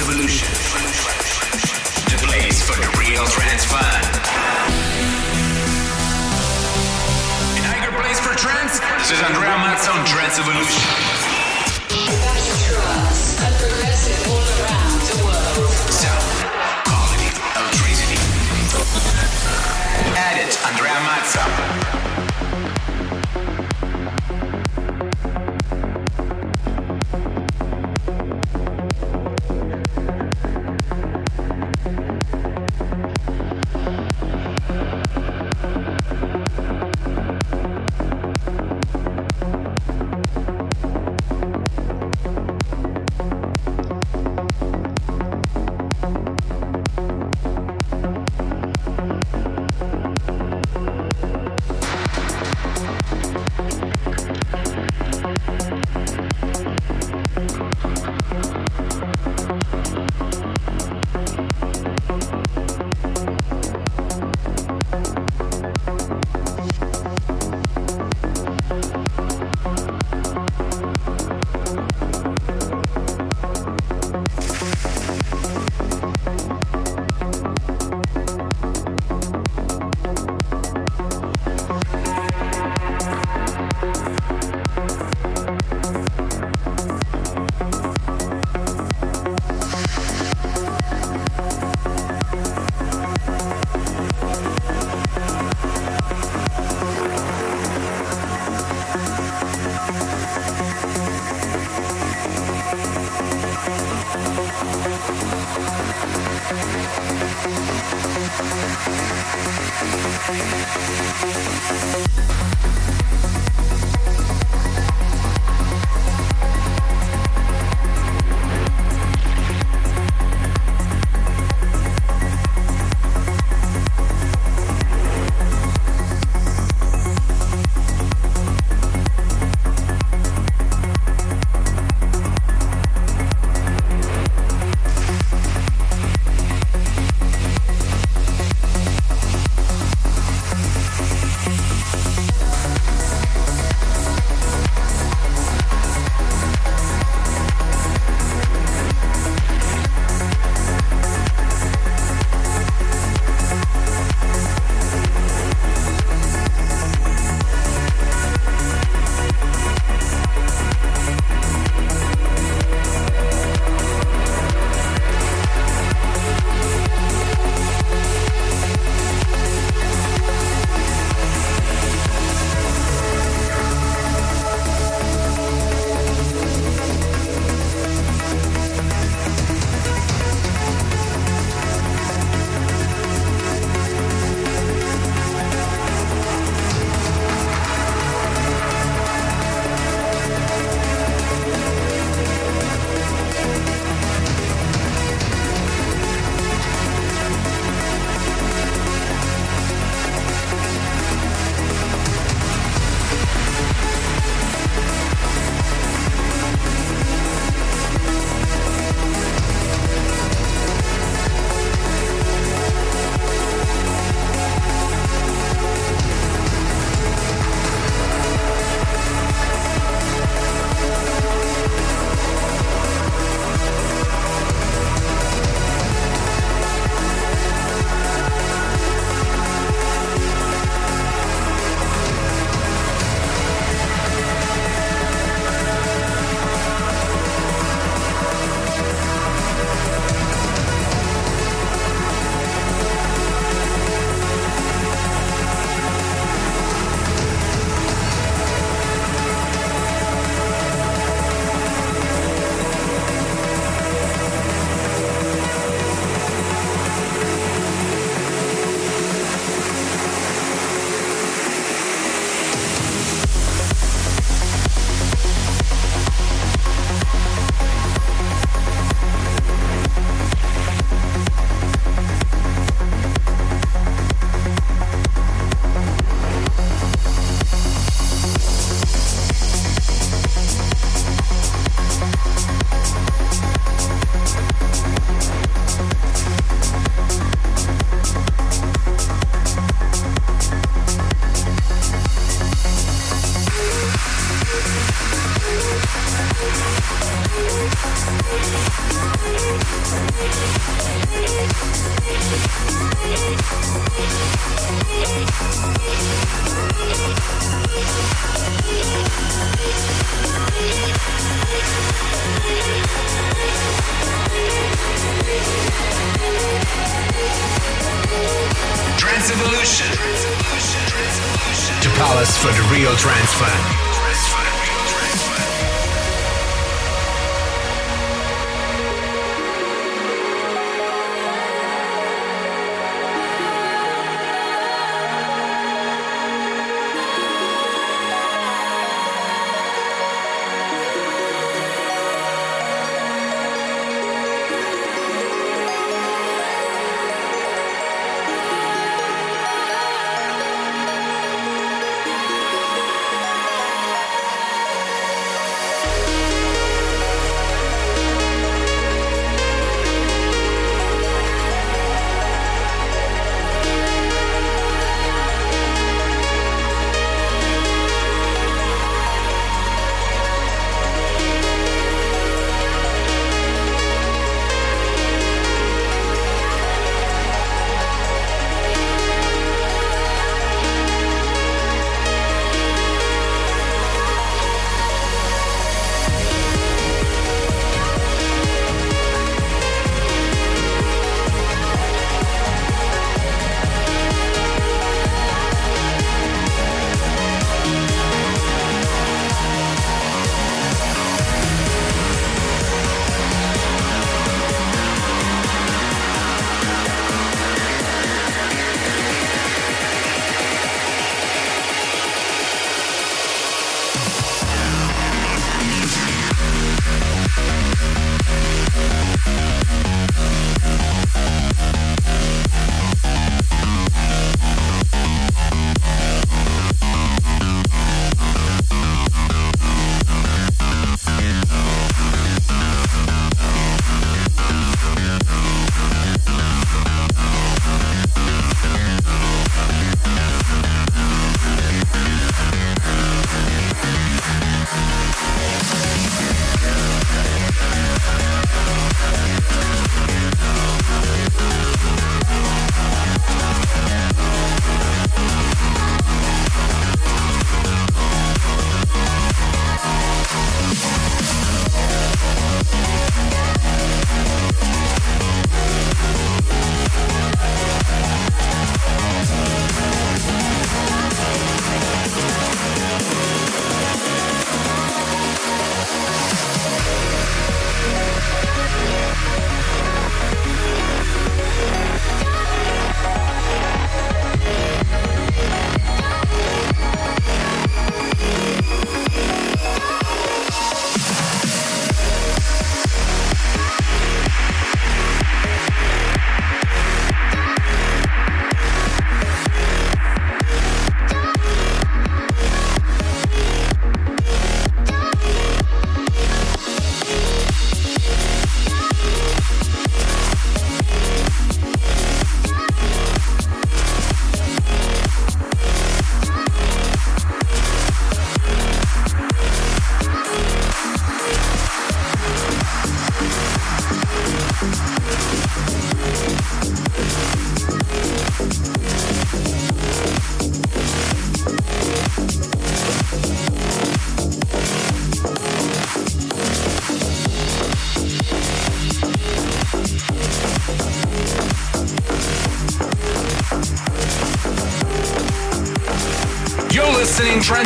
Evolution. The place for the real trance. In Niger Place for Trance, this is Mazza on Trance Evolution. Progressive all around the world. Sound, quality, electricity. Add it, Andrea Mazza.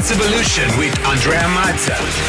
Trance Evolution with Andrea Mazza.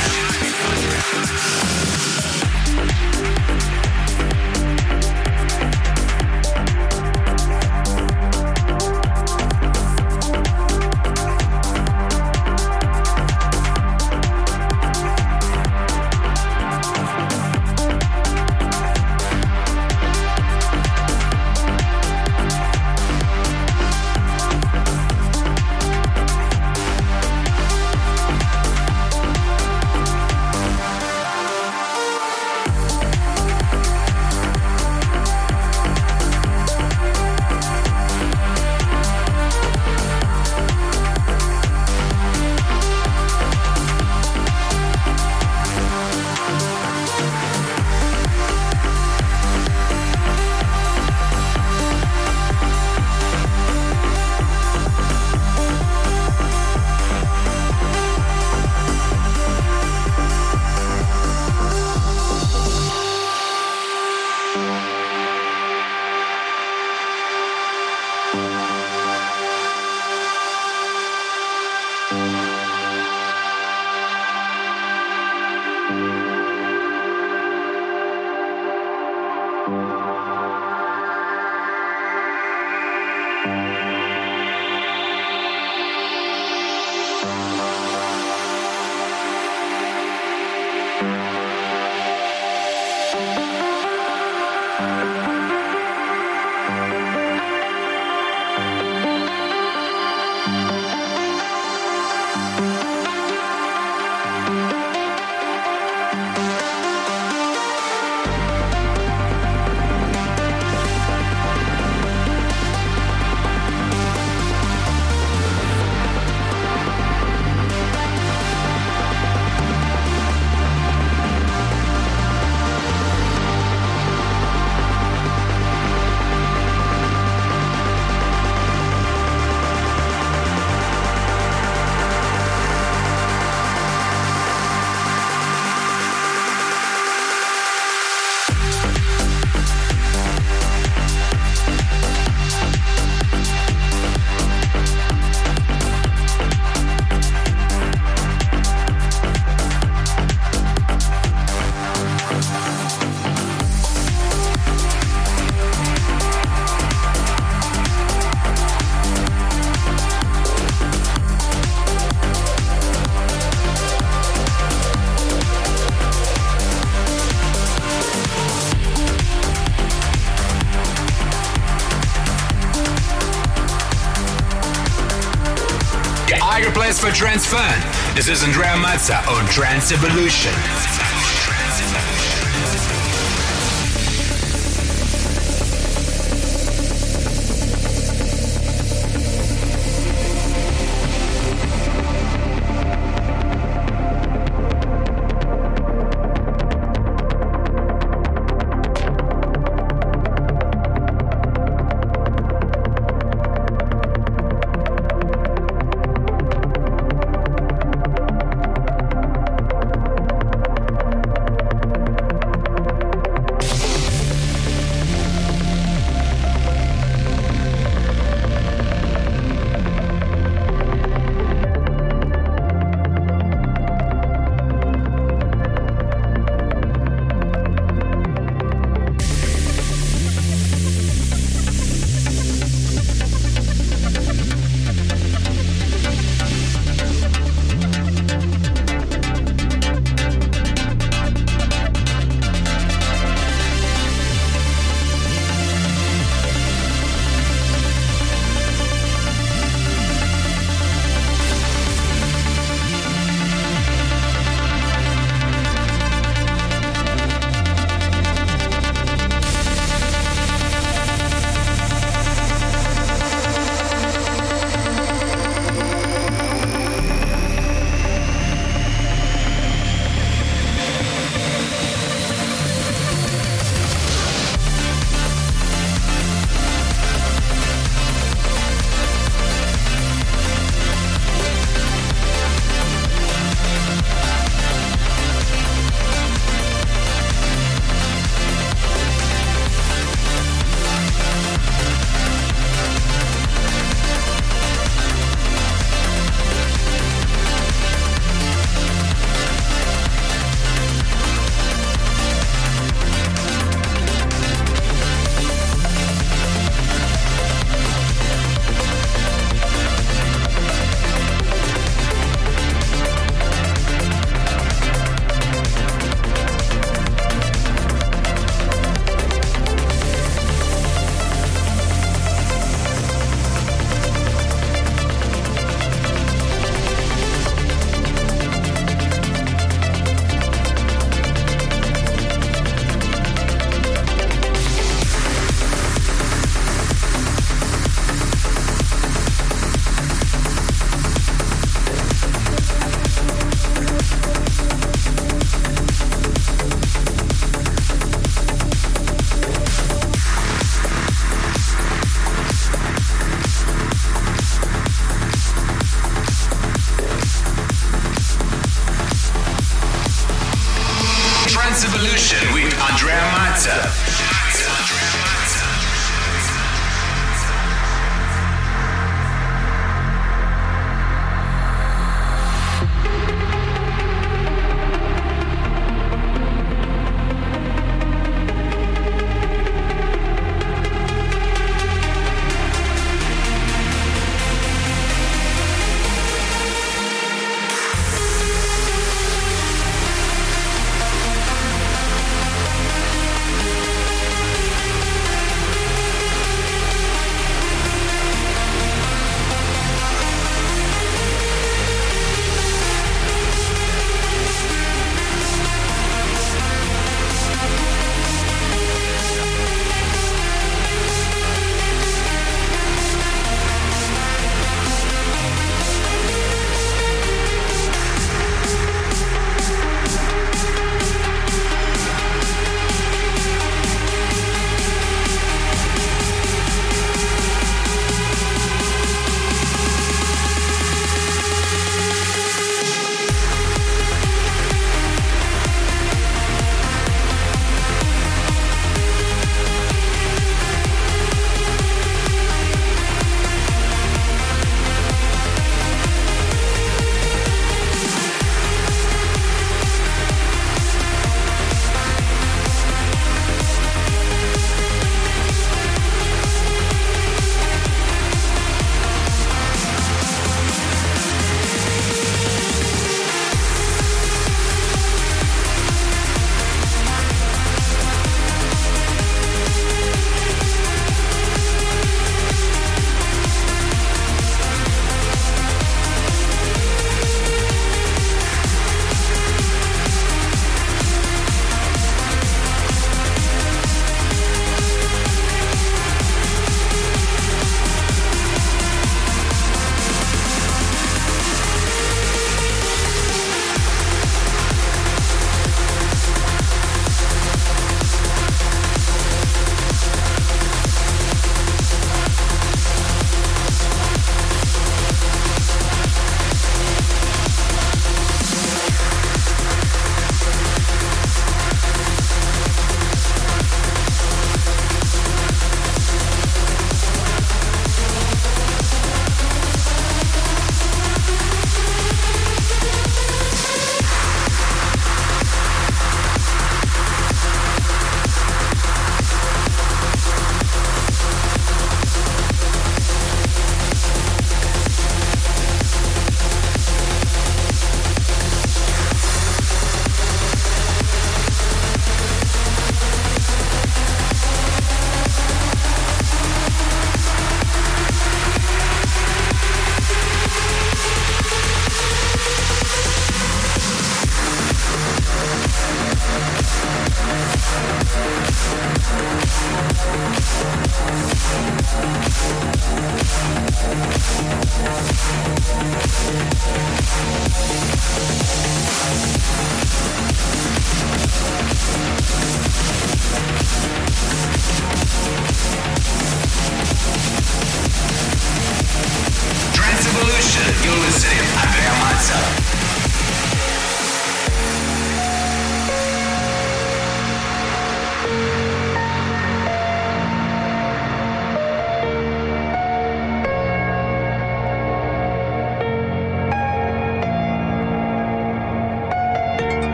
This is Andrea Mazza on Trance Evolution.